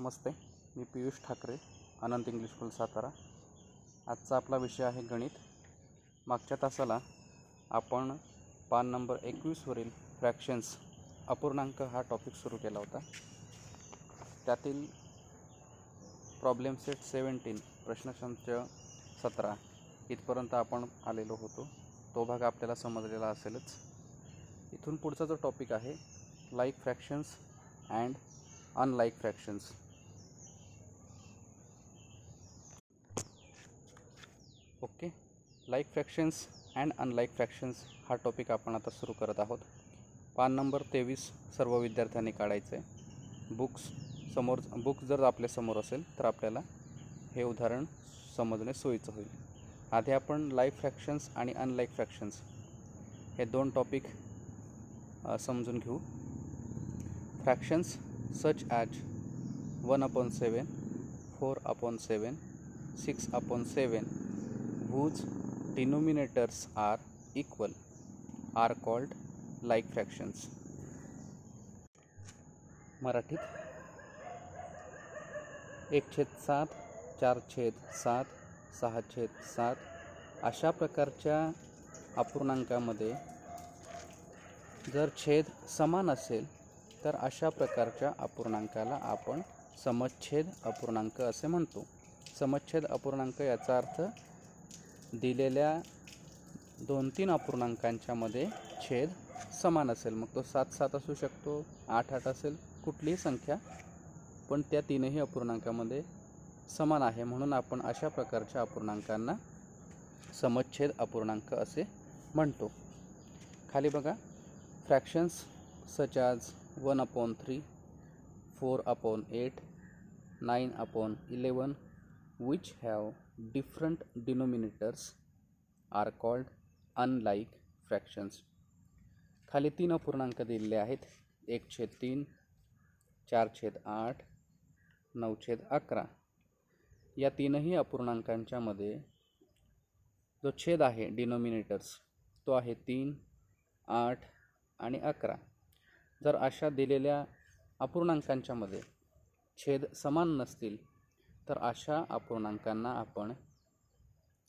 नमस्ते मी Piyush Thackeray Anant English school Satara. आजचा आपला विषय आहे गणित. मागच्या तासाला आपण पान नंबर एकवीसवरील फ्रॅक्शन्स अपूर्णांक हा टॉपिक सुरू केला होता. त्यातील प्रॉब्लेम सेट सेवन्टीन प्रश्नसंच सतरा इथपर्यंत आपण आलेलो होतो. तो भाग आपल्याला समजलेला असेलच. इथून पुढचा जो टॉपिक आहे like fractions and unlike fractions okay. Like fractions and unlike fractions हा टॉपिक आपण आता सुरू करत आहोत. पान नंबर तेवीस सर्व विद्यार्थ्यांनी काढायचं आहे बुक्स समोर बुक जर आपल्यासमोर असेल तर आपल्याला हे उदाहरण समजणे सोयीचं होईल. आधी आपण लाईक फ्रॅक्शन्स आणि अनलाईक फ्रॅक्शन्स हे दोन टॉपिक समजून घेऊ. Fractions such as one upon seven four upon seven six upon seven whose denominators are equal, are called like fractions. मराठीत एक छेद सात चार छेद सात सहा छेद सात अशा प्रकारच्या अपूर्णांकामध्ये जर छेद समान असेल तर अशा प्रकारच्या अपूर्णांकाला आपण समच्छेद अपूर्णांक असे म्हणतो समच्छेद अपूर्णांक याचा अर्थ दिलेल्या दोन तीन अपूर्णांकांच्यामध्ये छेद समान असेल. मग तो सात सात असू शकतो आठ आठ असेल कुठलीही संख्या पण त्या तीनही अपूर्णांकामध्ये समान आहे. म्हणून आपण अशा प्रकारच्या अपूर्णांकांना समच्छेद अपूर्णांक असे म्हणतो. खाली बघा. Fractions such as one upon three four upon eight nine upon eleven which have different denominators are called unlike fractions. खाली तीन अपूर्णांक दिलेले आहेत. एक छेद तीन चार छेद आठ नऊ छेद अकरा. या तीनही अपूर्णांकांच्यामध्ये जो छेद आहे डिनोमिनेटर्स तो आहे तीन आठ आणि अकरा. जर अशा दिलेल्या अपूर्णांकांच्यामध्ये छेद समान नसतील तर अशा अपूर्णांकांना आपण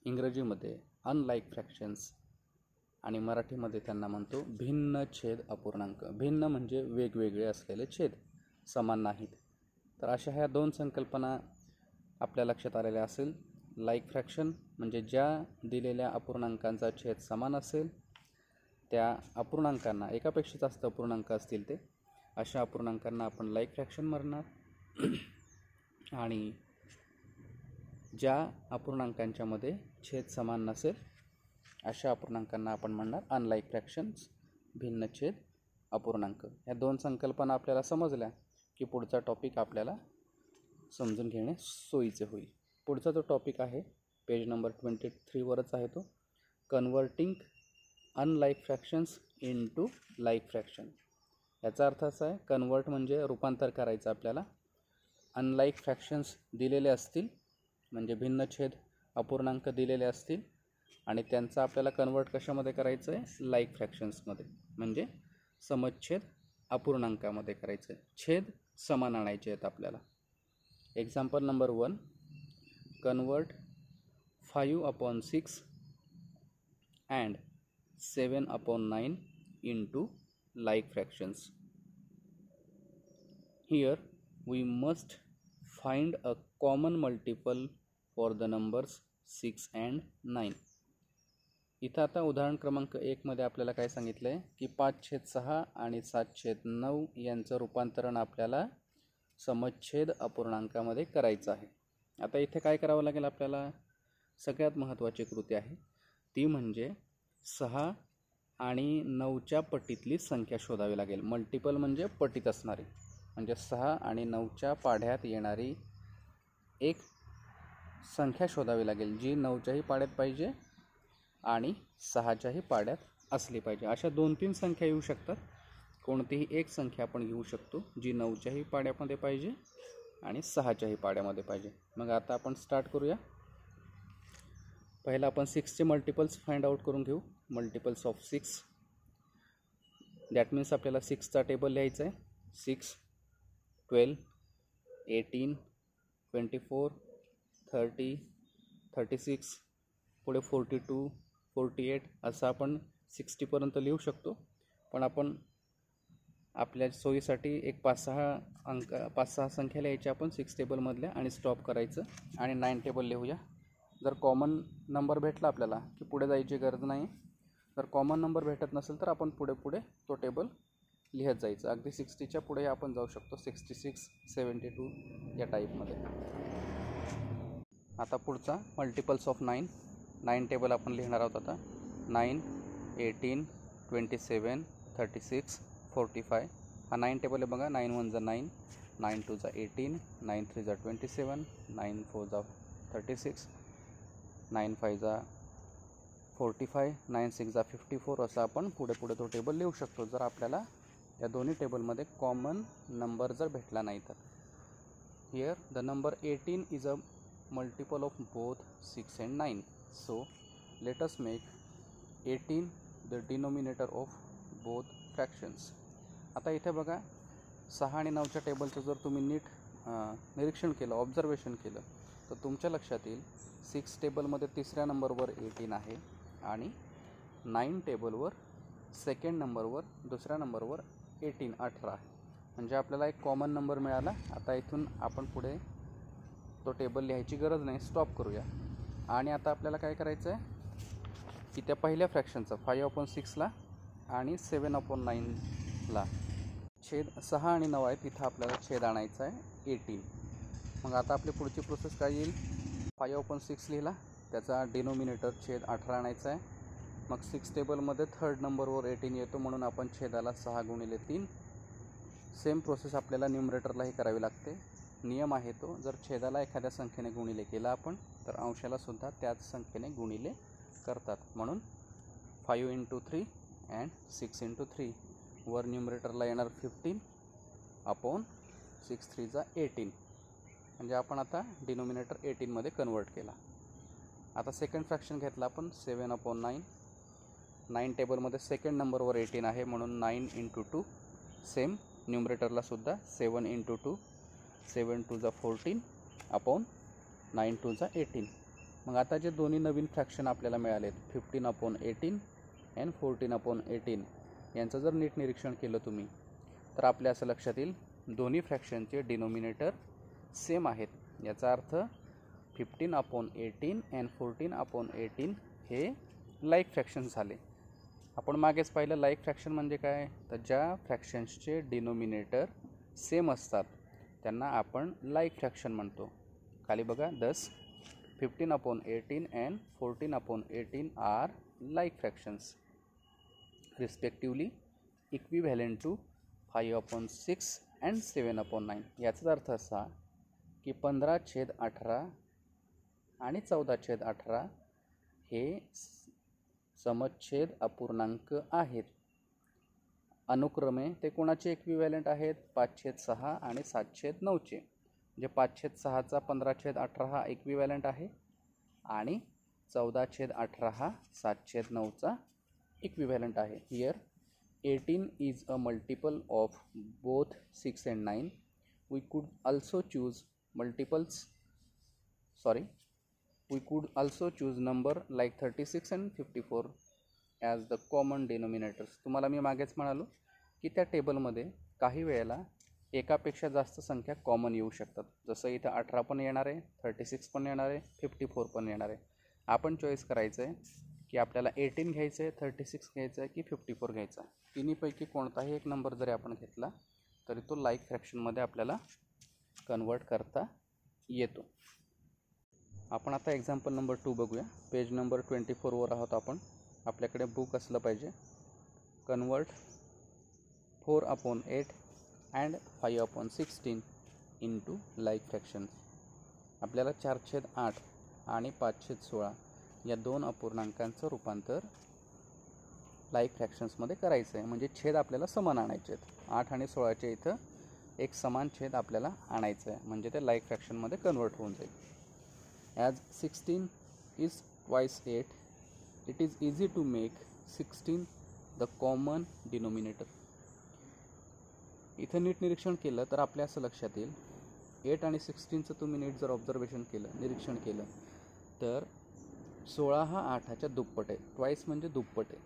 इंग्रजीमध्ये अनलाईक फ्रॅक्शन्स आणि मराठीमध्ये त्यांना म्हणतो भिन्न छेद अपूर्णांक. भिन्न म्हणजे वेगवेगळे असलेले छेद समान नाहीत. तर अशा ह्या दोन संकल्पना आपल्या लक्षात आलेल्या असेल. लाईक फ्रॅक्शन म्हणजे ज्या दिलेल्या अपूर्णांकांचा छेद समान असेल त्या अपूर्णांकांना एकापेक्षा जास्त अपूर्णांक असतील ते अशा अपूर्णांकांना आपण लाईक फ्रॅक्शन म्हणणार. आणि ज्या अपूर्णांकांच्यामध्ये छेद समान नसेल अशा अपूर्णांकांना आपण म्हणणार अनलाईक फ्रॅक्शन्स भिन्न छेद अपूर्णांक. ह्या दोन संकल्पना आपल्याला समजल्या की पुढचा टॉपिक आपल्याला समजून घेणे सोयीचे होईल. पुढचा जो टॉपिक आहे पेज नंबर ट्वेंटी थ्रीवरच आहे तो. Converting unlike fractions into like fraction याचा अर्थ असा आहे कन्वर्ट म्हणजे रूपांतर करायचं आपल्याला. अनलाईक फ्रॅक्शन्स दिलेले असतील म्हणजे भिन्न छेद अपूर्णांक दिलेले असतील आणि त्यांचा आपल्याला कन्वर्ट कशामध्ये करायचं आहे लाईक फ्रॅक्शन्समध्ये म्हणजे समच्छेद अपूर्णांकामध्ये करायचं आहे छेद समान आणायचे आहेत आपल्याला. Example number one convert five upon six and seven upon nine into like fractions here we must find a common multiple for the numbers six and nine इथं आता उदाहरण क्रमांक एकमध्ये आपल्याला काय सांगितलं आहे की पाच छेद सहा आणि सात छेद नऊ यांचं रूपांतरण आपल्याला समच्छेद अपूर्णांकामध्ये करायचं आहे. आता इथे काय करावं लागेल आपल्याला? सगळ्यात महत्त्वाची कृती आहे. ती म्हणजे सहा आणि नऊच्या पटीतली संख्या शोधावी लागेल. मल्टिपल म्हणजे पटीत असणारी. म्हणजे सहा आणि नऊच्या पाढ्यात येणारी एक संख्या शोधावी लागेल. जी नऊच्याही पाड्यात पाहिजे आणि सहाच्याही पाड्यात असली पाहिजे. अशा दोन तीन संख्या येऊ शकतात. कोणतीही एक संख्या आपण घेऊ शकतो. जी नऊच्याही पाड्यामध्ये पाहिजे आणि सहाच्याही पाड्यामध्ये पाहिजे. मग आता आपण स्टार्ट करूया. पहिला आपण सिक्सचे मल्टिपल्स फाइंड आउट करून घेऊ. Multiples of six that means आपल्याला सिक्सचा टेबल लिहायचा आहे. Six twelve eighteen twenty four thirty thirty six पुढे फोर्टी टू फोर्टी एट असं आपण सिक्स्टीपर्यंत लिहू शकतो. पण आपण आपल्या सोयीसाठी एक पाच सहा अंक पाच सहा संख्या लिहायच्या आपण सिक्स टेबलमधल्या आणि स्टॉप करायचं आणि नाईन टेबल लिहूया. जर कॉमन नंबर भेटला आपल्याला की पुढे जायची गरज नाही जर कॉमन नंबर भेटत नसेल तर आपण पुढे पुढे तो टेबल लिहत जायचं. अगदी सिक्स्टीच्या पुढे आपण जाऊ शकतो सिक्स्टी सिक्स सेवन्टी टू या टाईपमध्ये आता पुढचा multiples of nine nine table आपण लिहिणार आहोत आता. Nine eighteen twenty seven thirty six forty five हा नाईन टेबल आहे बघा. नाईन वन जा नाईन नाईन टू जा एटीन नाईन थ्री जा ट्वेंटी सेवन नाईन फोर जा थर्टी सिक्स नाईन फाय जा फोर्टी फाय नाईन सिक्स जा फिफ्टी फोर असं आपण पुढे पुढे तो टेबल लिहू शकतो. जर आपल्याला या दोन्ही टेबलमध्ये कॉमन नंबर जर भेटला नाही तर. Here the number eighteen is a multiple of both six and nine so let us make eighteen the denominator of both fractions आता इथे बघा सहा आणि नऊच्या टेबलचं जर तुम्ही नीट निरीक्षण केलं ऑब्झर्वेशन केलं तर तुमच्या लक्षात येईल सिक्स टेबलमध्ये तिसऱ्या नंबरवर एटीन आहे आणि नाईन टेबलवर सेकंड नंबरवर दुसऱ्या नंबरवर एटीन अठरा आहे. म्हणजे आपल्याला एक कॉमन नंबर मिळाला. आता इथून आपण पुढे तो टेबल लिहायची गरज नाही स्टॉप करूया. आणि आता आपल्याला काय करायचं आहे की त्या पहिल्या फ्रॅक्शनचा फाईव्ह अपॉन सिक्सला आणि सेवन अपॉन नाईनला छेद सहा आणि नऊ आहे तिथं आपल्याला छेद आणायचा आहे एटीन मग आता आपली पुढची प्रोसेस काय येईल? फाईव्ह अपॉन सिक्स लिहिला त्याचा डिनोमिनेटर छेद अठरा आणायचा आहे. मग सिक्स टेबलमध्ये थर्ड नंबरवर एटीन येतो म्हणून आपण छेदाला सहा गुणिले तीन. सेम प्रोसेस आपल्याला न्युमरेटरलाही करावी लागते. नियम आहे तो. जर छेदाला एखाद्या संख्येने गुणिले केला आपण तर अंशाला सुद्धा त्याच संख्येने गुणिले करतात. म्हणून five into three and six into three वर न्युमरेटरला येणार फिफ्टीन अपॉन सिक्स थ्रीचा एटीन म्हणजे आपण आता डिनोमिनेटर एटीनमध्ये कन्वर्ट केला. आता सेकंड फ्रॅक्शन घेतला आपण सेवन अपॉन नाईन नाईन टेबलमध्ये सेकंड नंबरवर एटीन आहे म्हणून नाईन इंटू टू सेम न्युमरेटरला सुद्धा seven into two seven two जा फोर्टीन अपॉन नाईन टू जा एटीन. मग आता जे दोन्ही नवीन फ्रॅक्शन आपल्याला मिळालेत fifteen upon eighteen and fourteen upon eighteen यांचं जर नीट निरीक्षण केलं तुम्ही तर आपल्या असं लक्षात येईल दोन्ही फ्रॅक्शनचे डिनोमिनेटर सेम आहेत. याचा अर्थ fifteen upon eighteen and fourteen upon eighteen हे लाईक फ्रॅक्शन झाले. आपण मागेच पाहिलं लाईक फ्रॅक्शन म्हणजे काय? तर ज्या फ्रॅक्शन्सचे डिनोमिनेटर सेम असतात त्यांना आपण लाईक फ्रॅक्शन म्हणतो. खाली बघा thus fifteen upon eighteen and fourteen upon eighteen are like fractions respectively equivalent to five upon six and seven upon nine याचाच अर्थ असा की पंधरा छेद अठरा आणि चौदा छेद अठरा हे स- समच्छेद अपूर्णांक आहेत. अनुक्रमे ते कोणाचे इक्विव्हॅलेंट आहेत? पाचशेत सहा आणि सातशेत नऊचे. म्हणजे पाचशेत सहाचा पंधरा छेद अठरा हा इक्विव्हॅलेंट आहे. आणि चौदा छेद अठरा हा सातशेत नऊचा इक्विव्हॅलेंट आहे. Here eighteen is a multiple of both six and nine we could also choose multiples sorry we could also choose number like thirty six and fifty four as the common denominators तुम्हाला मी मागेच म्हणालो. की त्या टेबलमध्ये काही वेळेला एकापेक्षा जास्त संख्या कॉमन येऊ शकतात. जसं इथं अठरा पण येणार आहे थर्टी सिक्स पण येणार आहे फिफ्टी फोर पण येणार आहे. आपण चॉईस करायचं आहे की आपल्याला एटीन घ्यायचं आहे थर्टी सिक्स घ्यायचं आहे की फिफ्टी फोर घ्यायचा आहे तिन्हीपैकी कोणताही एक नंबर जरी आपण घेतला तरी तो लाईक फ्रॅक्शनमध्ये आपल्याला कन्वर्ट करता येतो. आपण आता एक्झाम्पल नंबर टू बघूया. पेज नंबर ट्वेंटी फोरवर आहोत आपण. आपल्याकडे बुक असलं पाहिजे. Convert four upon eight and five upon sixteen to like fractions आपल्याला चार छेद आठ आणि पाच छेद सोळा या दोन अपूर्णांकांचं रूपांतर लाईक फ्रॅक्शन्समध्ये करायचं आहे. म्हणजे छेद आपल्याला समान आणायचे आहेत. आठ आणि सोळाच्या इथं एक समान छेद आपल्याला आणायचं आहे. म्हणजे ते लाईक फ्रॅक्शनमध्ये कन्वर्ट होऊन जाईल. As sixteen is twice eight it is easy to make sixteen the common denominator इथं नीट निरीक्षण केलं तर आपल्या असं लक्षात येईल. एट आणि सिक्स्टीनचं तुम्ही नीट जर ऑब्झर्वेशन केलं निरीक्षण केलं तर सोळा हा आठाच्या दुप्पट आहे. ट्वाईस म्हणजे दुप्पट आहे.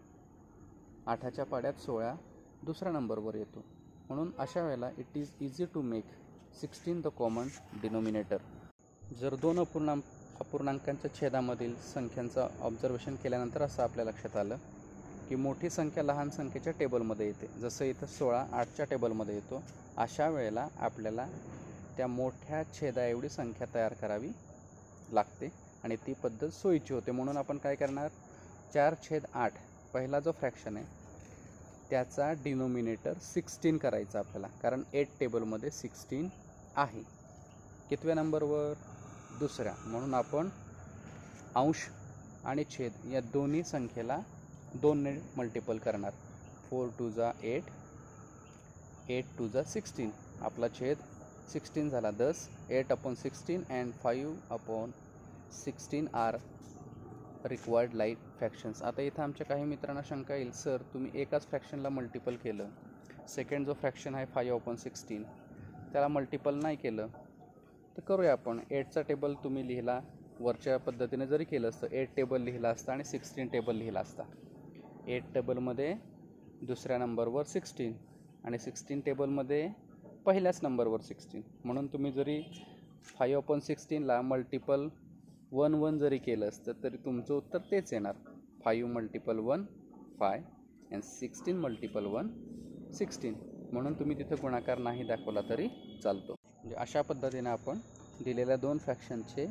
आठाच्या पाड्यात सोळा दुसऱ्या नंबरवर येतो. म्हणून अशा वेळेला it is easy to make sixteen the common denominator जर दोन अपूर्णांक अपूर्णांकांच्या छेदामधील संख्यांचं ऑब्झर्वेशन केल्यानंतर असं आपल्या लक्षात आलं की मोठी संख्या लहान संख्येच्या टेबलमध्ये येते. जसं इथं सोळा आठच्या टेबलमध्ये येतो अशा वेळेला आपल्याला त्या मोठ्या छेदाएवढी संख्या तयार करावी लागते आणि ती पद्धत सोयीची होते. म्हणून आपण काय करणार? चार छेद आठ पहिला जो फ्रॅक्शन आहे त्याचा डिनोमिनेटर सिक्स्टीन करायचा आपल्याला. कारण एट टेबलमध्ये सिक्स्टीन आहे. कितव्या नंबरवर? दुसऱ्या. म्हणून आपण अंश आणि छेद या दोन्ही संख्येला दोनने मल्टिपल करणार. फोर टू जा एट एट टू जा सिक्स्टीन आपला छेद सिक्स्टीन झाला thus eight upon sixteen and five upon sixteen are required like fractions आता इथं आमच्या काही मित्रांना शंका येईल. सर तुम्ही एकाच फ्रॅक्शनला मल्टिपल केलं. सेकंड जो फ्रॅक्शन आहे फाईव्ह अपॉन सिक्स्टीन त्याला मल्टिपल नाही केलं. तर करूया आपण. एटचा टेबल तुम्ही लिहिला. वरच्या पद्धतीने जरी केलं असतं एट टेबल लिहिला असता आणि सिक्स्टीन टेबल लिहिला असता. एट टेबलमध्ये दुसऱ्या नंबरवर सिक्स्टीन आणि सिक्स्टीन टेबलमध्ये पहिल्याच नंबरवर सिक्स्टीन. म्हणून तुम्ही जरी फाईव्ह अपॉन सिक्स्टीनला मल्टिपल वन वन जरी केलं असतं तरी तुमचं उत्तर तेच येणार. Five multiple one five and sixteen multiple one sixteen. म्हणून तुम्ही तिथं गुणाकार नाही दाखवला तरी चालतो. म्हणजे अशा पद्धतीने आपण दिलेल्या दोन फ्रॅक्शनचे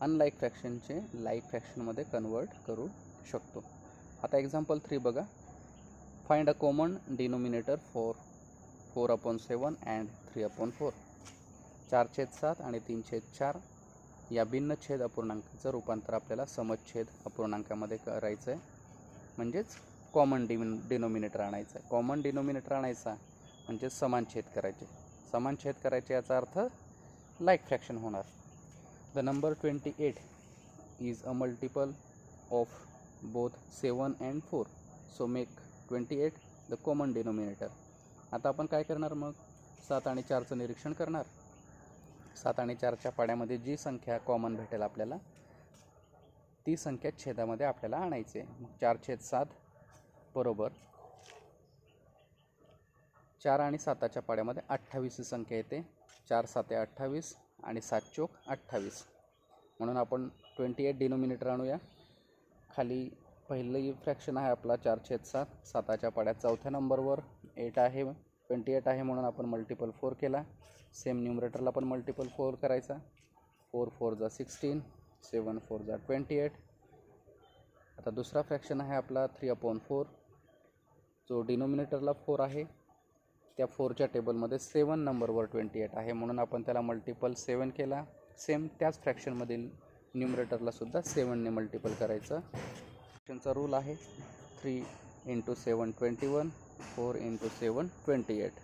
अनलाईक फ्रॅक्शनचे लाईक फ्रॅक्शनमध्ये कन्वर्ट करू शकतो. आता एक्झाम्पल थ्री बघा. Find a common denominator four four upon seven and three upon four चार छेद सात आणि तीन छेद चार. या भिन्न छेद अपूर्णांकाचं रूपांतर आपल्याला समच्छेद अपूर्णांकामध्ये करायचं आहे म्हणजेच कॉमन डिमिन डिनोमिनेटर आणायचं आहे कॉमन डिनोमिनेटर आणायचा म्हणजे समान छेद करायचे. समान छेद करायचे याचा अर्थ लाईक फ्रॅक्शन होणार. The number twenty eight is a multiple of both seven and four so make twenty eight the common denominator आता आपण काय करणार मग? सात आणि चारचं निरीक्षण करणार. सात आणि चारच्या पाड्यामध्ये जी संख्या कॉमन भेटेल आपल्याला ती संख्या छेदामध्ये आपल्याला आणायची आहे. मग चार छेद सात बरोबर चार आणि साताच्या पाड्यामध्ये अठ्ठावीस ही संख्या येते. चार साते अठ्ठावीस आणि सात चोक अठ्ठावीस. म्हणून आपण ट्वेंटी एट डिनोमिनेटर आणूया. खाली पहिलंही फ्रॅक्शन आहे आपला चार छेद सात. साताच्या पाड्यात चौथ्या नंबरवर एट आहे ट्वेंटी एट आहे म्हणून आपण मल्टिपल फोर केला. सेम न्युमरेटरला पण मल्टिपल फोर करायचा. फोर फोर जा सिक्स्टीन सेवन फोर जा ट्वेंटी एट आता दुसरा फ्रॅक्शन आहे आपला थ्री अपॉन फोर जो डिनोमिनेटरला फोर आहे त्या फोरच्या टेबलमध्ये सेवन नंबरवर ट्वेंटी एट आहे म्हणून आपण त्याला मल्टिपल सेवन केला. सेम त्याच फ्रॅक्शनमधील न्युमरेटरलासुद्धा सेवनने मल्टिपल करायचं. फ्रॅक्शनचा रूल आहे three into seven twenty one four into seven twenty eight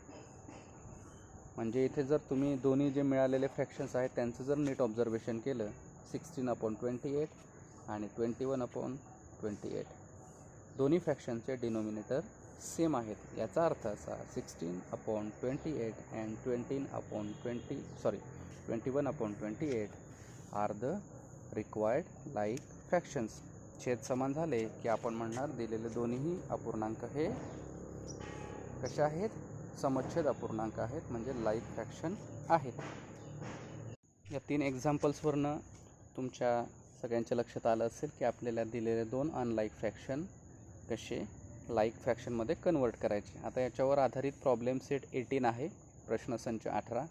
म्हणजे इथे जर तुम्ही दोन्ही जे मिळालेले फ्रॅक्शन्स आहेत त्यांचं जर नीट ऑब्झर्वेशन केलं सिक्स्टीन अपॉन ट्वेंटी एट आणि twenty one upon twenty eight दोन्ही फ्रॅक्शनचे डिनोमिनेटर सेम आहेत. याचा अर्थ असा sixteen upon twenty eight and twenty upon twenty sorry twenty one upon twenty eight are the required like fractions छेद समान झाले की आपण म्हणणार दिलेले दोन्हीही अपूर्णांक हे कसे आहेत? समच्छेद अपूर्णांक आहेत म्हणजे लाईक फ्रॅक्शन आहेत. या तीन एक्झाम्पल्सवरनं तुमच्या सगळ्यांच्या लक्षात आलं असेल की आपल्याला दिलेले दोन अनलाईक फ्रॅक्शन कसे लाईक फ्रॅक्शनमध्ये कन्वर्ट करायचे. आता याच्यावर आधारित प्रॉब्लेम सेट एटीन आहे. प्रश्नसंच अठरा.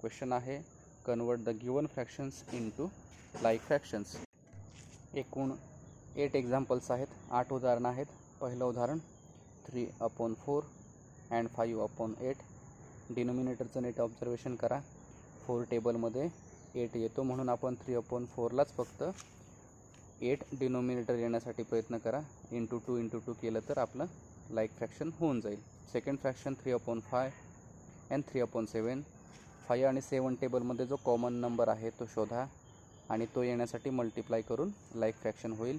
क्वेश्चन आहे convert the given fractions into like fractions एकूण एट एक्झाम्पल्स आहेत. आठ उदाहरणं आहेत. पहिलं उदाहरण three upon four and five upon eight डिनोमिनेटरचं नेट ऑब्झर्वेशन करा. फोर टेबलमध्ये एट येतो. म्हणून आपण थ्री अपॉन फोरलाच फक्त एट डिनोमिनेटर येण्यासाठी प्रयत्न करा. इंटू टू इंटू टू केलं तर आपलं लाईक फ्रॅक्शन होऊन जाईल. Second fraction three upon five and three upon seven five आणि सेवन टेबलमध्ये जो कॉमन नंबर आहे तो शोधा आणि तो येण्यासाठी मल्टिप्लाय करून लाईक फ्रॅक्शन होईल.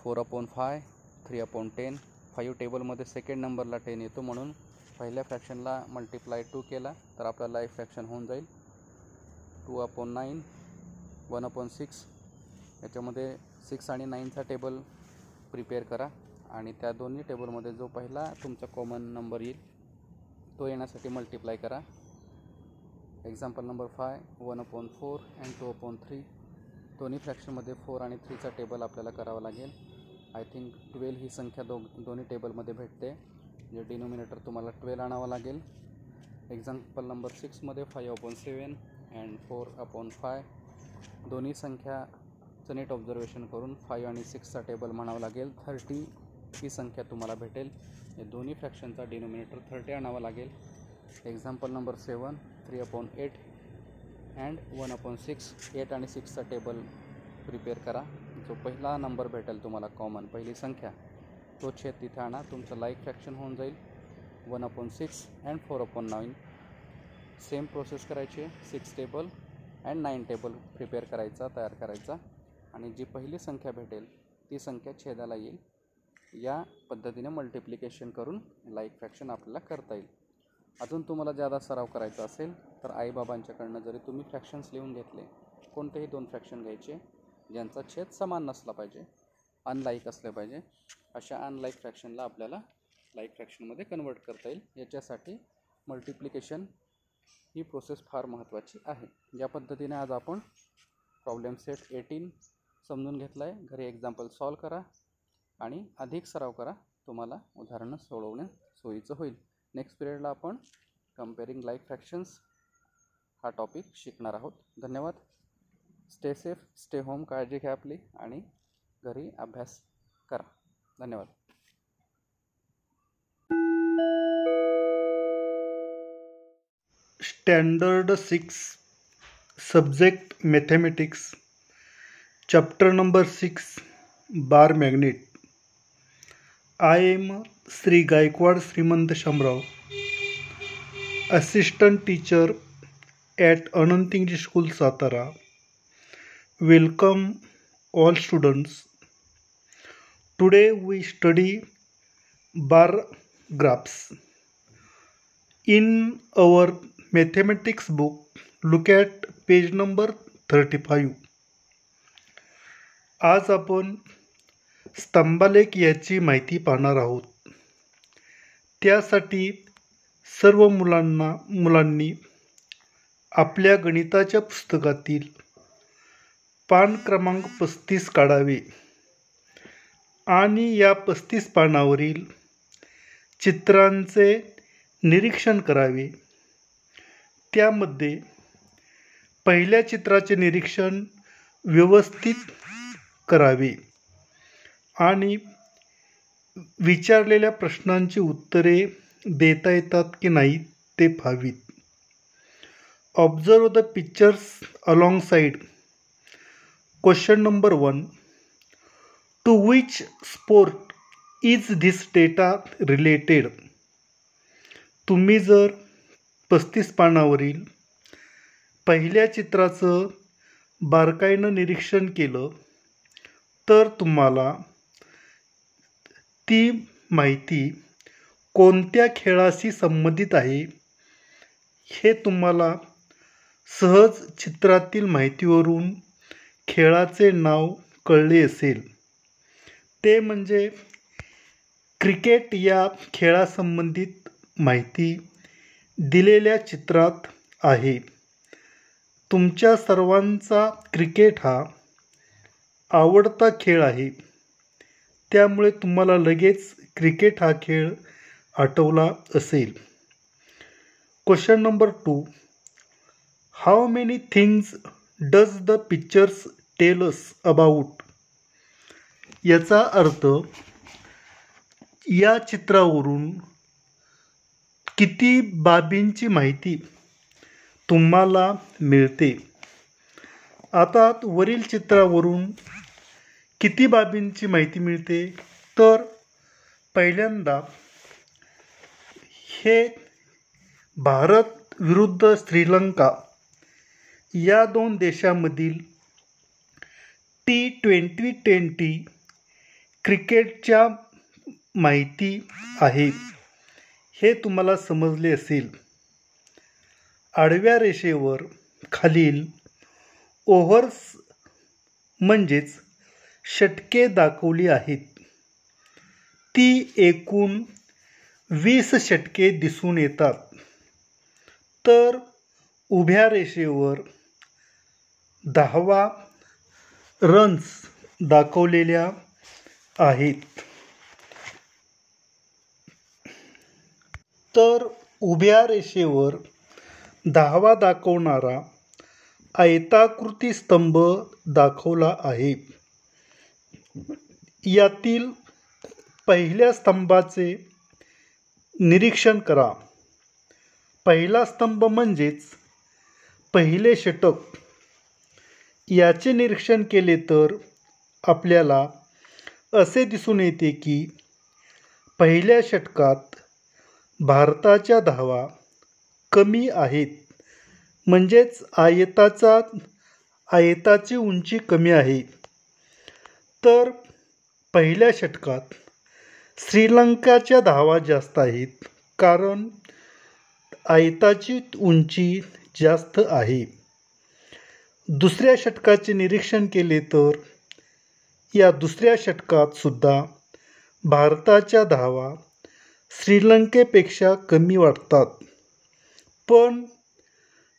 Four upon five three upon ten. Five टेबलमध्ये सेकंड नंबरला टेन येतो म्हणून पहिल्या फ्रॅक्शनला मल्टिप्लाय टू केला तर आपला लाईफ फ्रॅक्शन होऊन जाईल. Two upon nine one upon six. याच्यामध्ये सिक्स आणि नाईनचा टेबल प्रिपेअर करा आणि त्या दोन्ही टेबलमध्ये जो पहिला तुमचा कॉमन नंबर येईल तो येण्यासाठी मल्टिप्लाय करा. Example number five one upon four and two upon three दोन्ही फ्रॅक्शनमध्ये फोर आणि थ्रीचा टेबल आपल्याला करावा लागेल. आय थिंक ट्वेल्व ही संख्या दो दोन्ही टेबलमध्ये भेटते. म्हणजे जे डिनोमिनेटर तुम्हाला ट्वेल्व आणावं लागेल. Example number सिक्समध्ये five upon seven and four upon five दोन्ही संख्याचं नेट ऑब्झर्वेशन करून फाईव्ह आणि सिक्सचा टेबल म्हणावं लागेल. थर्टी ही संख्या तुम्हाला भेटेल. या दोन्ही फ्रॅक्शनचा डिनोमिनेटर थर्टी आणावा लागेल. Example number seven three upon eight and one upon six. Eight आणि सिक्सचा टेबल प्रिपेअर करा. जो पहिला नंबर भेटेल तुम्हाला कॉमन पहिली संख्या तो छेद तिथे आणा. तुमचं लाईक फ्रॅक्शन होऊन जाईल. One upon six and four upon nine. Same process करायची six table and nine table prepare करायचा तयार करायचा. आणि जी पहिली संख्या भेटेल ती संख्या छेदाला येईल. या पद्धतीने मल्टिप्लिकेशन करून लाईक फ्रॅक्शन आपल्याला करता येईल. अजून तुम्हाला जादा सराव करायचा असेल तर आईबाबांच्याकडनं जरी तुम्ही फ्रॅक्शन्स लिहून घेतले कोणतेही दोन फ्रॅक्शन घ्यायचे ज्यांचा छेद समान नसला पाहिजे अनलाईक असले पाहिजे अशा अनलाईक फ्रॅक्शनला आपल्याला लाईक फ्रॅक्शनमध्ये कन्वर्ट करता येईल. याच्यासाठी मल्टिप्लिकेशन ही प्रोसेस फार महत्त्वाची आहे. या पद्धतीने आज आपण प्रॉब्लेम सेट एटीन समजून घेतला आहे घरी एक्झाम्पल सॉल्व करा आणि अधिक सराव करा. तुम्हाला उदाहरणं सोडवणे सोयीचं होईल. नेक्स्ट पिरियडला आपण कम्पेरिंग लाईक फ्रॅक्शन्स हा टॉपिक शिकणार आहोत. धन्यवाद. स्टे सेफ स्टे होम काळजी घ्या आपली आणि घरी अभ्यास करा. धन्यवाद. Standard six subject mathematics chapter number six bar magnet I am Shri Gaikwad Shrimant Shambharao assistant teacher at Anantingji school Satara welcome all students today we study bar graphs in our mathematics book look at page number thirty five आज आपण स्तंभालेख याची माहिती पाहणार आहोत. त्यासाठी सर्व मुलांना मुलांनी आपल्या गणिताच्या पुस्तकातील पान क्रमांक पस्तीस काढावे आणि या पस्तीस पानावरील चित्रांचे निरीक्षण करावे. त्यामध्ये पहिल्या चित्राचे निरीक्षण व्यवस्थित करावे आणि विचारलेल्या प्रश्नांची उत्तरे देता येतात की नाही ते पाहावीत observe the pictures along side question number one two which sport is this data related तुम्ही जर पस्तीस पानावरील पहिल्या चित्राचं बारकाईनं निरीक्षण केलं तर तुम्हाला ती माहिती कोणत्या खेळाशी संबंधित आहे हे तुम्हाला सहज चित्रातील माहितीवरून खेळाचे नाव कळले असेल. ते म्हणजे क्रिकेट या खेळासंबंधित माहिती दिलेल्या चित्रात आहे. तुमच्या सर्वांचा क्रिकेट हा आवडता खेळ आहे. त्यामुळे तुम्हाला लगेच क्रिकेट हा खेळ आठवला असेल. Question number two how many things does the pictures tells about याचा अर्थ या चित्रावरून किती बाबींची माहिती तुम्हाला मिळते. आता वरील चित्रावरून किती बाबींची माहिती मिळते? तर पहिल्यांदा हे भारत विरुद्ध श्रीलंका या दोन देशामधील टी ट्वेंटी ट्वेंटी क्रिकेटच्या माहिती आहे. हे तुम्हाला समजले असेल. आडव्या रेषेवर खालील ओव्हर्स म्हणजेच षटके दाखवली आहेत. ती एकूण वीस षटके दिसून येतात. तर उभ्या रेषेवर दहावा रन्स दाखवलेल्या आहेत. तर उभ्या रेषेवर दहावा दाखवणारा आयताकृती स्तंभ दाखवला आहे. यातील पहिल्या स्तंभाचे निरीक्षण करा. पहिला स्तंभ म्हणजेच पहिले षटक. याचे निरीक्षण केले तर आपल्याला असे दिसून येते की पहिल्या षटकात भारताच्या धावा कमी आहेत. म्हणजेच आयताचा आयताची उंची कमी आहे. तर पहिल्या षटकात श्रीलंकाच्या धावा जास्त आहेत कारण आयताची उंची जास्त आहे. दुसऱ्या षटकाचे निरीक्षण केले तर या दुसऱ्या षटकात सुद्धा भारताच्या धावा श्रीलंकेपेक्षा कमी वाटतात. पण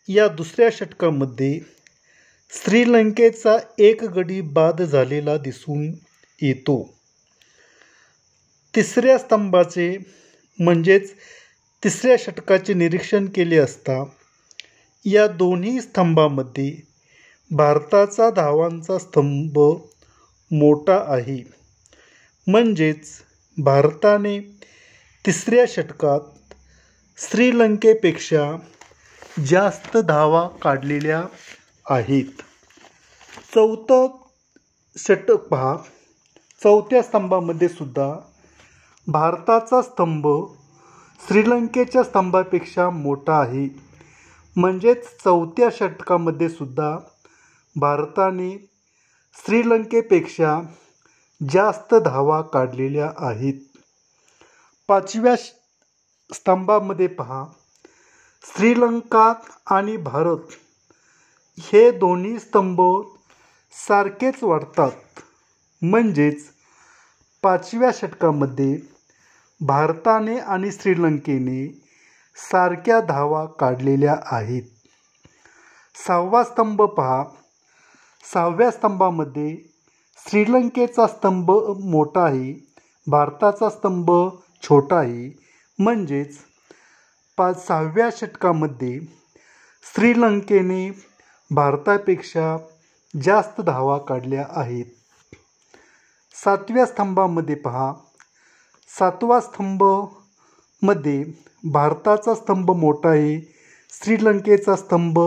या दुसऱ्या षटकामध्ये श्रीलंकेचा एक गडी बाद झालेला दिसून येतो. तिसऱ्या स्तंभाचे म्हणजेच तिसऱ्या षटकाचे निरीक्षण केले असता या दोन्ही स्तंभामध्ये भारताचा धावांचा स्तंभ मोठा आहे. म्हणजेच भारताने तिसऱ्या षटकात श्रीलंकेपेक्षा जास्त धावा काढलेल्या आहेत. चौथं षटक पहा. चौथ्या स्तंभामध्ये सुद्धा भारताचा स्तंभ श्रीलंकेच्या स्तंभापेक्षा मोठा आहे. म्हणजेच चौथ्या षटकामध्ये सुद्धा भारताने श्रीलंकेपेक्षा जास्त धावा काढलेल्या आहेत. पाचव्या श- स्तंभामध्ये पहा. श्रीलंका आणि भारत हे दोन्ही स्तंभ सारखेच वाढतात. म्हणजेच पाचव्या षटकामध्ये भारताने आणि श्रीलंकेने सारख्या धावा काढलेल्या आहेत. सहावा स्तंभ पहा. सहाव्या स्तंभामध्ये श्रीलंकेचा स्तंभ मोठा आहे. भारताचा स्तंभ छोटा आहे. म्हणजेच पाच सहाव्या षटकामध्ये श्रीलंकेने भारतापेक्षा जास्त धावा काढल्या आहेत. सातव्या स्तंभामध्ये पहा. सातवा स्तंभमध्ये भारताचा स्तंभ मोठा आहे. श्रीलंकेचा स्तंभ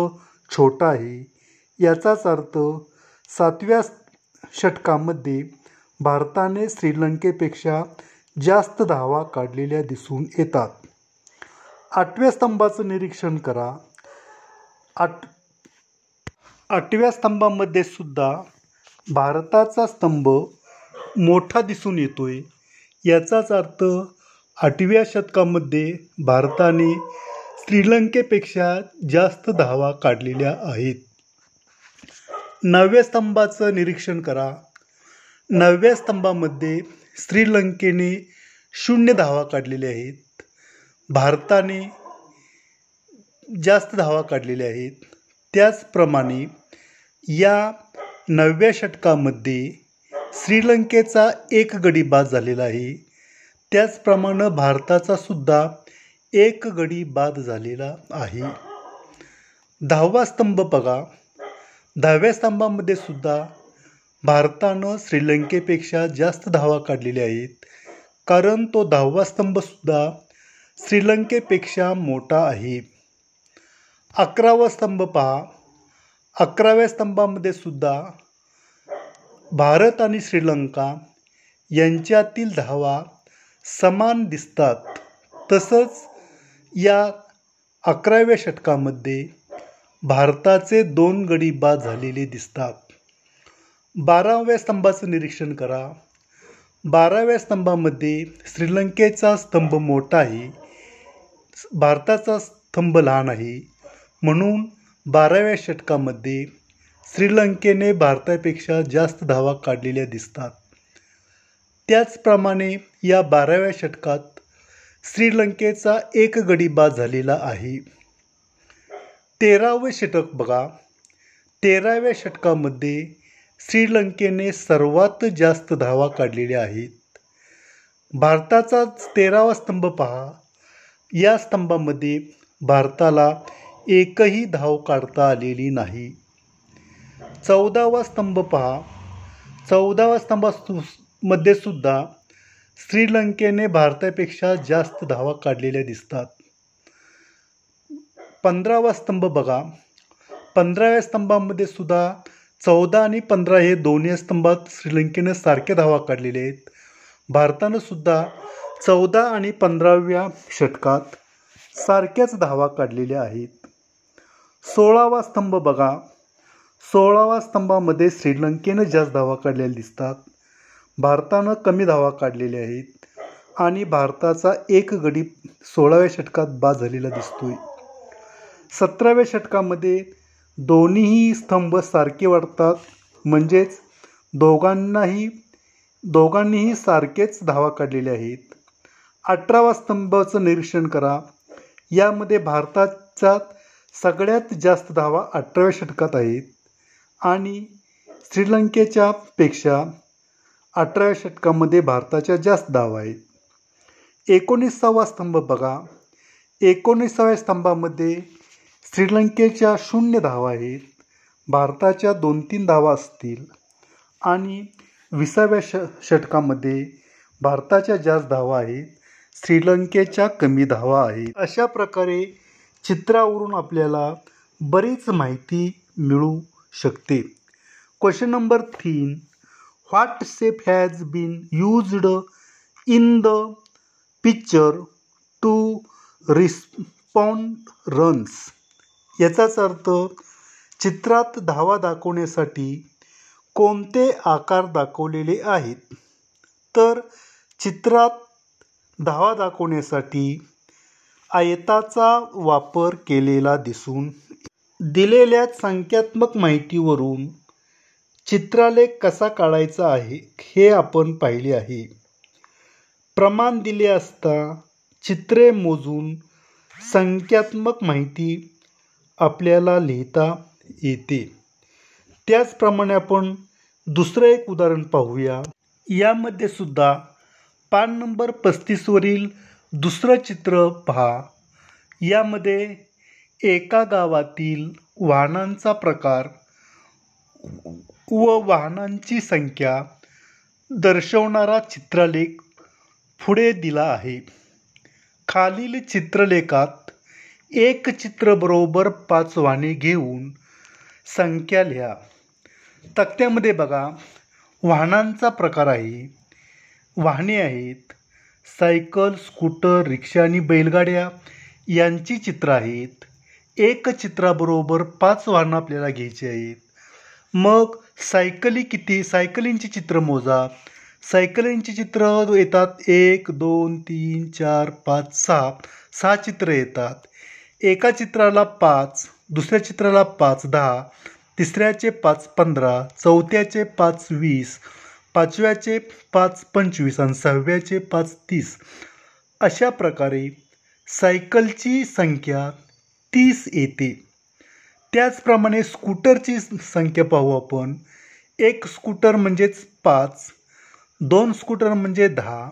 छोटा आहे. याचाच अर्थ सातव्या षटकामध्ये भारताने श्रीलंकेपेक्षा जास्त धावा काढलेल्या दिसून येतात. आठव्या स्तंभाचं निरीक्षण करा. आठ आठव्या स्तंभामध्ये सुद्धा भारताचा स्तंभ मोठा दिसून येतो आहे याचाच अर्थ आठव्या शतकामध्ये भारताने श्रीलंकेपेक्षा जास्त धावा काढलेल्या आहेत. नवव्या स्तंभाचं निरीक्षण करा. नवव्या स्तंभामध्ये श्रीलंकेने शून्य धावा काढलेल्या आहेत. भारताने जास्त धावा काढलेल्या आहेत. त्याचप्रमाणे या नवव्या षटकामध्ये श्रीलंकेचा एक गडी बाद झालेला आहे. त्याचप्रमाणे भारताचा सुद्धा एक गडी बाद झालेला आहे. दहावा स्तंभ बघा. दहाव्या स्तंभामध्ये सुद्धा भारतानं श्रीलंकेपेक्षा जास्त धावा काढलेल्या आहेत. कारण तो दहावा स्तंभसुद्धा श्रीलंकेपेक्षा मोठा आहे. अकरावा स्तंभ पहा. अकराव्या स्तंभामध्ये सुद्धा भारत आणि श्रीलंका यांच्यातील धावा समान दिसतात. तसंच या अकराव्या षटकामध्ये भारताचे दोन गडी बाद झालेले दिसतात. बाराव्या स्तंभाचं निरीक्षण करा. बाराव्या स्तंभामध्ये श्रीलंकेचा स्तंभ मोठा आहे. भारताचा स्तंभ लहान आहे. म्हणून बाराव्या षटकामध्ये श्रीलंकेने भारतापेक्षा जास्त धावा काढलेल्या दिसतात. त्याचप्रमाणे या बाराव्या षटकात श्रीलंकेचा एक गडी बाद झालेला आहे. तेरावे षटक बघा. तेराव्या षटकामध्ये श्रीलंकेने सर्वात जास्त धावा काढलेल्या आहेत. भारताचा तेरावा स्तंभ पहा. या स्तंभामध्ये भारताला एकही धाव काढता आलेली नाही. चौदावा स्तंभ पहा. चौदावा स्तंभामध्ये सुद्धा श्रीलंकेने भारतापेक्षा जास्त धावा काढलेल्या दिसतात. पंधरावा स्तंभ बघा. पंधराव्या स्तंभामध्ये सुद्धा चौदा आणि पंधरा हे दोन्ही स्तंभात श्रीलंकेनं सारख्या धावा काढलेल्या आहेत. भारतानं सुद्धा चौदा आणि पंधराव्या षटकात सारख्याच धावा काढलेल्या आहेत. सोळावा स्तंभ बघा. सोळावा स्तंभामध्ये श्रीलंकेनं जास्त धावा काढलेल्या दिसतात. भारतानं कमी धावा काढलेल्या आहेत. आणि भारताचा एक गडी सोळाव्या षटकात बाद झालेला दिसतोय. सतराव्या षटकामध्ये दोन्हीही स्तंभ सारखे वाटतात म्हणजेच दोघांनाही दोघांनीही सारखेच धावा काढलेले आहेत. अठरावा स्तंभाचं निरीक्षण करा. यामध्ये भारताचा सगळ्यात जास्त धावा अठराव्या षटकात आहेत. आणि श्रीलंकेच्या पेक्षा अठराव्या षटकामध्ये भारताच्या जास्त धावा आहेत. एकोणीसावा स्तंभ बघा. एकोणीसाव्या स्तंभामध्ये श्रीलंकेच्या शून्य धावा आहेत. भारताच्या दोन तीन धावा असतील. आणि विसाव्या श षटकामध्ये भारताच्या जास्त धावा आहेत. श्रीलंकेच्या कमी धावा आहेत. अशा प्रकारे चित्रावरून आपल्याला बरीच माहिती मिळू शकते. क्वेश्चन नंबर तीन. What has been used in the picture to respond runs याचाच अर्थ चित्रात धावा दाखवण्यासाठी कोणते आकार दाखवलेले आहेत? तर चित्रात धावा दाखवण्यासाठी आयताचा वापर केलेला दिसून दिलेल्या संख्यात्मक माहितीवरून चित्रालेख कसा काढायचा आहे हे आपण पाहिले आहे. प्रमाण दिले असता चित्रे मोजून संख्यात्मक माहिती आपल्याला लिहिता येते. त्याचप्रमाणे आपण दुसरं एक उदाहरण पाहूया. यामध्ये सुद्धा पान नंबर पस्तीसवरील दुसरं चित्र पहा. यामध्ये एका गावातील वाहनांचा प्रकार व वाहनांची संख्या दर्शवणारा चित्रलेख पुढे दिला आहे. खालील चित्रलेखात एक चित्र बरोबर पाच वाहने घेऊन संख्या लिहा. तक्त्यामध्ये बघा. वाहनांचा प्रकार आहे. वाहने आहेत. सायकल स्कूटर रिक्षा आणि बैलगाड्या यांची चित्र आहेत. एक चित्राबरोबर पाच वाहनं आपल्याला घ्यायची आहेत. मग सायकली किती? सायकलींची चित्र मोजा. सायकलींची चित्र येतात एक दोन तीन चार पाच सहा. सहा चित्र येतात. एका चित्राला पाच दुसऱ्या चित्राला पाच दहा. तिसऱ्याचे पाच पंधरा. चौथ्याचे पाच वीस. पाचव्याचे पाच पंचवीस आणि सहाव्याचे पाच तीस. अशा प्रकारे सायकलची संख्या तीस येते. त्याचप्रमाणे स्कूटरची संख्या पाहू आपण. एक स्कूटर म्हणजेच पाच दोन स्कूटर म्हणजे दहा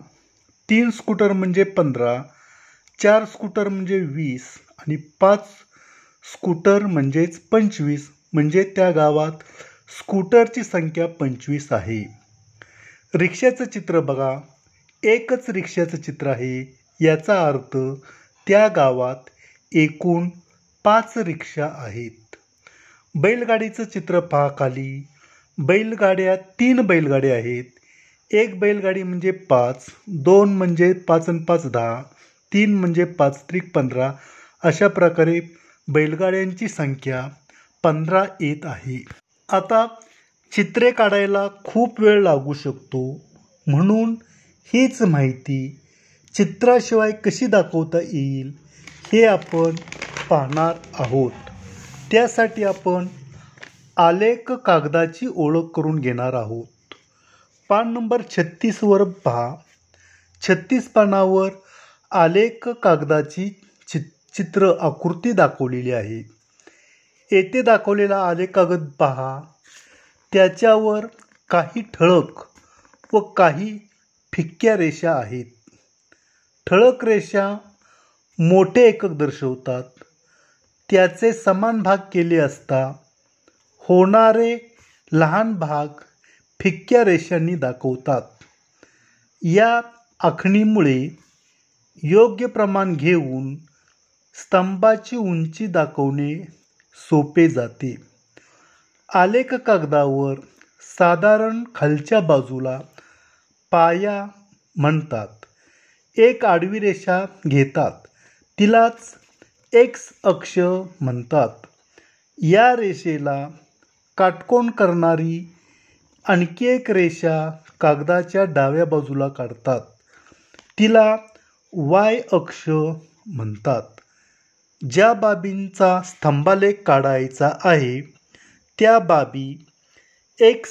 तीन स्कूटर म्हणजे पंधरा चार स्कूटर म्हणजे वीस आणि पाच स्कूटर म्हणजेच पंचवीस. म्हणजे त्या गावात स्कूटरची संख्या पंचवीस आहे. रिक्षाचं चित्र बघा. एकच रिक्षाचं चित्र आहे. याचा अर्थ त्या गावात एकूण पाच रिक्षा आहेत. बैलगाडीचं चित्र पहा खाली बैलगाड्या तीन बैलगाड्या आहेत. एक बैलगाडी म्हणजे पाच दोन म्हणजे पाच आणि पाच दहा तीन म्हणजे पाच त्रिक पंधरा अशा प्रकारे बैलगाड्यांची संख्या पंधरा येत आहे. आता चित्रे काढायला खूप वेळ लागू शकतो. म्हणून हीच माहिती चित्राशिवाय कशी दाखवता येईल हे आपण पाहणार आहोत. त्यासाठी आपण आलेख कागदाची ओळख करून घेणार आहोत. पान नंबर छत्तीसवर पहा. छत्तीस पानावर आलेख कागदाची चि चित्र आकृती दाखवलेली आहे. येथे दाखवलेला आलेख कागद पहा. त्याच्यावर काही ठळक व काही फिक्क्या रेषा आहेत. ठळक रेषा मोठे एकक दर्शवतात. त्याचे समान भाग केले असता होणारे लहान भाग फिक्क्या रेषांनी दाखवतात. या आखणीमुळे योग्य प्रमाण घेऊन स्तंभाची उंची दाखवणे सोपे जाते. आलेख कागदावर साधारण खालच्या बाजूला पाया म्हणतात. एक आडवी रेषा घेतात. तिलाच एक्स अक्ष म्हणतात. या रेषेला काटकोन करणारी आणखी एक रेषा कागदाच्या डाव्या बाजूला काढतात. तिला वाय अक्ष म्हणतात. ज्या बाबींचा स्तंभालेख काढायचा आहे त्या बाबी एक्स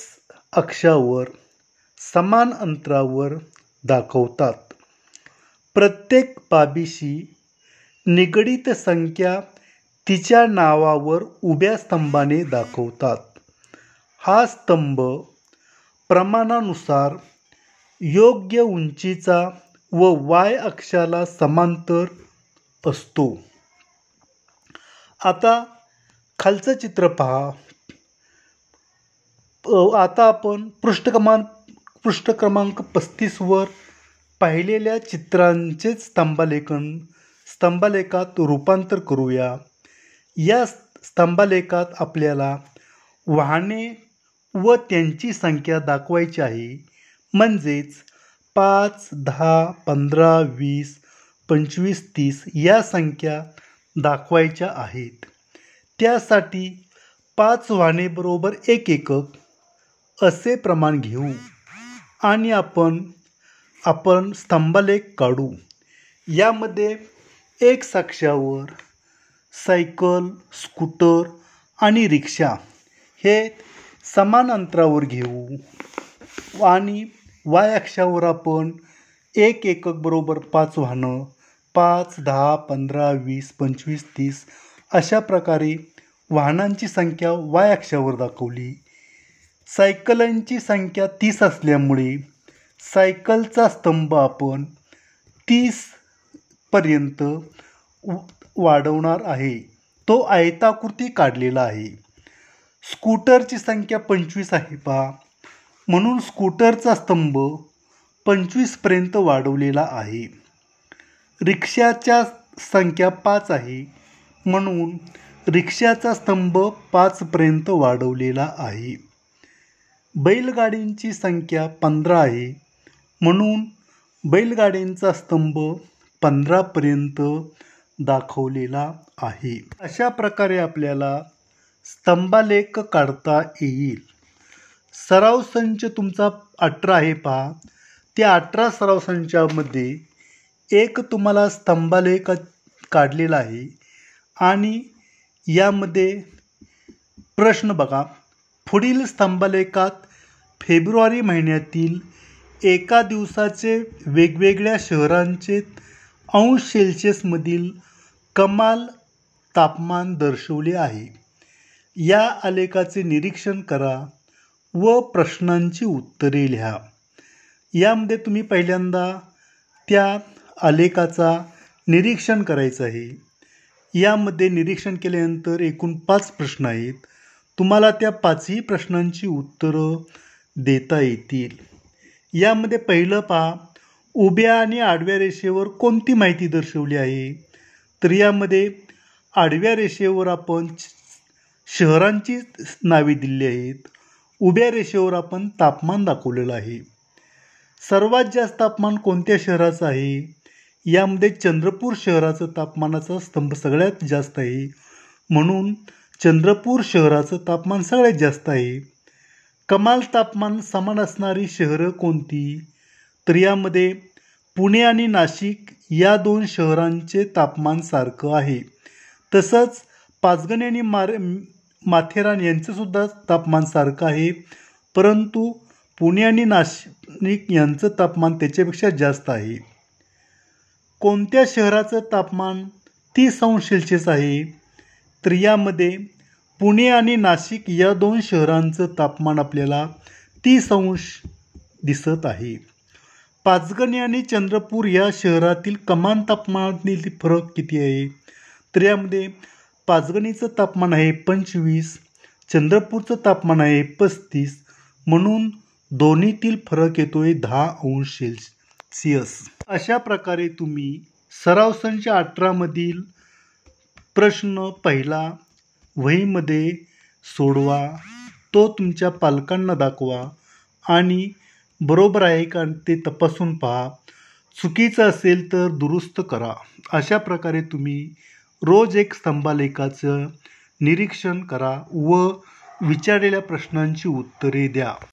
अक्षावर समान अंतरावर दाखवतात. प्रत्येक बाबीशी निगडीत संख्या तिच्या नावावर उभ्या स्तंभाने दाखवतात. हा स्तंभ प्रमाणानुसार योग्य उंचीचा व वाय अक्षाला समांतर असतो. आता खालचं चित्र पहा. आता आपण पृष्ठक्रमांक पृष्ठक्रमांक पृष्ठ क्रमांक पस्तीसवर पाहिलेल्या चित्रांचे स्तंभालेखन स्तंभालेखात रूपांतर करूया. या स्तंभालेखात आपल्याला वाहने व त्यांची संख्या दाखवायची आहे. म्हणजेच पाच दहा पंधरा वीस पंचवीस तीस या संख्या दाखवायच्या आहेत. त्यासाठी पाच वाहनेबरोबर एक एकक असे प्रमाण घेऊ आणि आपण आपण स्तंभलेख काढू. यामध्ये एक साक्षावर सायकल स्कूटर आणि रिक्षा हे समान अंतरावर घेऊ आणि वाय अक्षावर आपण एक एकक बरोबर पाच वाहनं पाच दहा पंधरा वीस पंचवीस तीस अशा प्रकारे वाहनांची संख्या वाय अक्षावर दाखवली. सायकलांची संख्या तीस असल्यामुळे सायकलचा स्तंभ आपण तीसपर्यंत वाढवणार आहे. तो आयताकृती काढलेला आहे. स्कूटरची संख्या पंचवीस आहे पहा. म्हणून स्कूटरचा स्तंभ पंचवीसपर्यंत वाढवलेला आहे. रिक्षाच्या संख्या पाच आहे. म्हणून रिक्षाचा स्तंभ पाचपर्यंत वाढवलेला आहे. बैलगाडींची संख्या पंधरा आहे. म्हणून बैलगाड्यांचा स्तंभ पंधरापर्यंत दाखवलेला आहे. अशा प्रकारे आपल्याला स्तंभालेख काढता येईल. सराव संच तुमचा अठरा आहे पहा. त्या अठरा सराव संचामध्ये एक तुम्हाला स्तंभालेख काढलेला आहे. आणि यामध्ये प्रश्न बघा. पुढील स्तंभलेखात फेब्रुवारी महिन्यातील एका दिवसाचे वेगवेगळ्या शहरांचे अंश सेल्सिअसमधील कमाल तापमान दर्शवले आहे. या आलेखाचे निरीक्षण करा व प्रश्नांची उत्तरे लिहा. यामध्ये तुम्ही पहिल्यांदा त्या आलेखाचा निरीक्षण करायचं आहे. यामध्ये निरीक्षण केल्यानंतर एकूण पाच प्रश्न आहेत. तुम्हाला त्या पाचही प्रश्नांची उत्तरं देता येतील. यामध्ये पहिलं पहा उभ्या आणि आडव्या रेषेवर कोणती माहिती दर्शवली आहे? तर यामध्ये आडव्या रेषेवर आपण शहरांची नावे दिली आहेत. उभ्या रेषेवर आपण तापमान दाखवलेलं आहे. सर्वात जास्त तापमान कोणत्या शहराचं आहे? यामध्ये चंद्रपूर शहराचं तापमानाचा स्तंभ सगळ्यात जास्त आहे. म्हणून चंद्रपूर शहराचं तापमान सगळ्यात जास्त आहे. कमाल तापमान समान असणारी शहरं कोणती? तर यामध्ये पुणे आणि नाशिक या दोन शहरांचे तापमान सारखं आहे. तसंच पाचगणी आणि मार माथेरान यांचंसुद्धा तापमान सारखं आहे. परंतु पुणे आणि नाशिक यांचं तापमान त्याच्यापेक्षा जास्त आहे. कोणत्या शहराचं तापमान तीस अंश सेल्सिअस आहे? तर यामध्ये पुणे आणि नाशिक या दोन शहरांचं तापमान आपल्याला तीस अंश दिसत आहे. पाचगणी आणि चंद्रपूर या शहरातील कमान तापमानातील फरक किती आहे? तर यामध्ये पाचगणीचं तापमान आहे पंचवीस चंद्रपूरचं तापमान आहे पस्तीस म्हणून दोन्हीतील फरक येतो आहे दहा अंश सेल्सिअस. अशा प्रकारे तुम्ही सराव संच अठरामधील प्रश्न पहिला वहीमध्ये सोडवा तो तुमच्या पालकांना दाखवा आणि बरोबर आहे का ते तपासून पहा. चुकीचं असेल तर दुरुस्त करा. अशा प्रकारे तुम्ही रोज एक स्तंभालेखाचं निरीक्षण करा व विचारलेल्या प्रश्नांची उत्तरे द्या.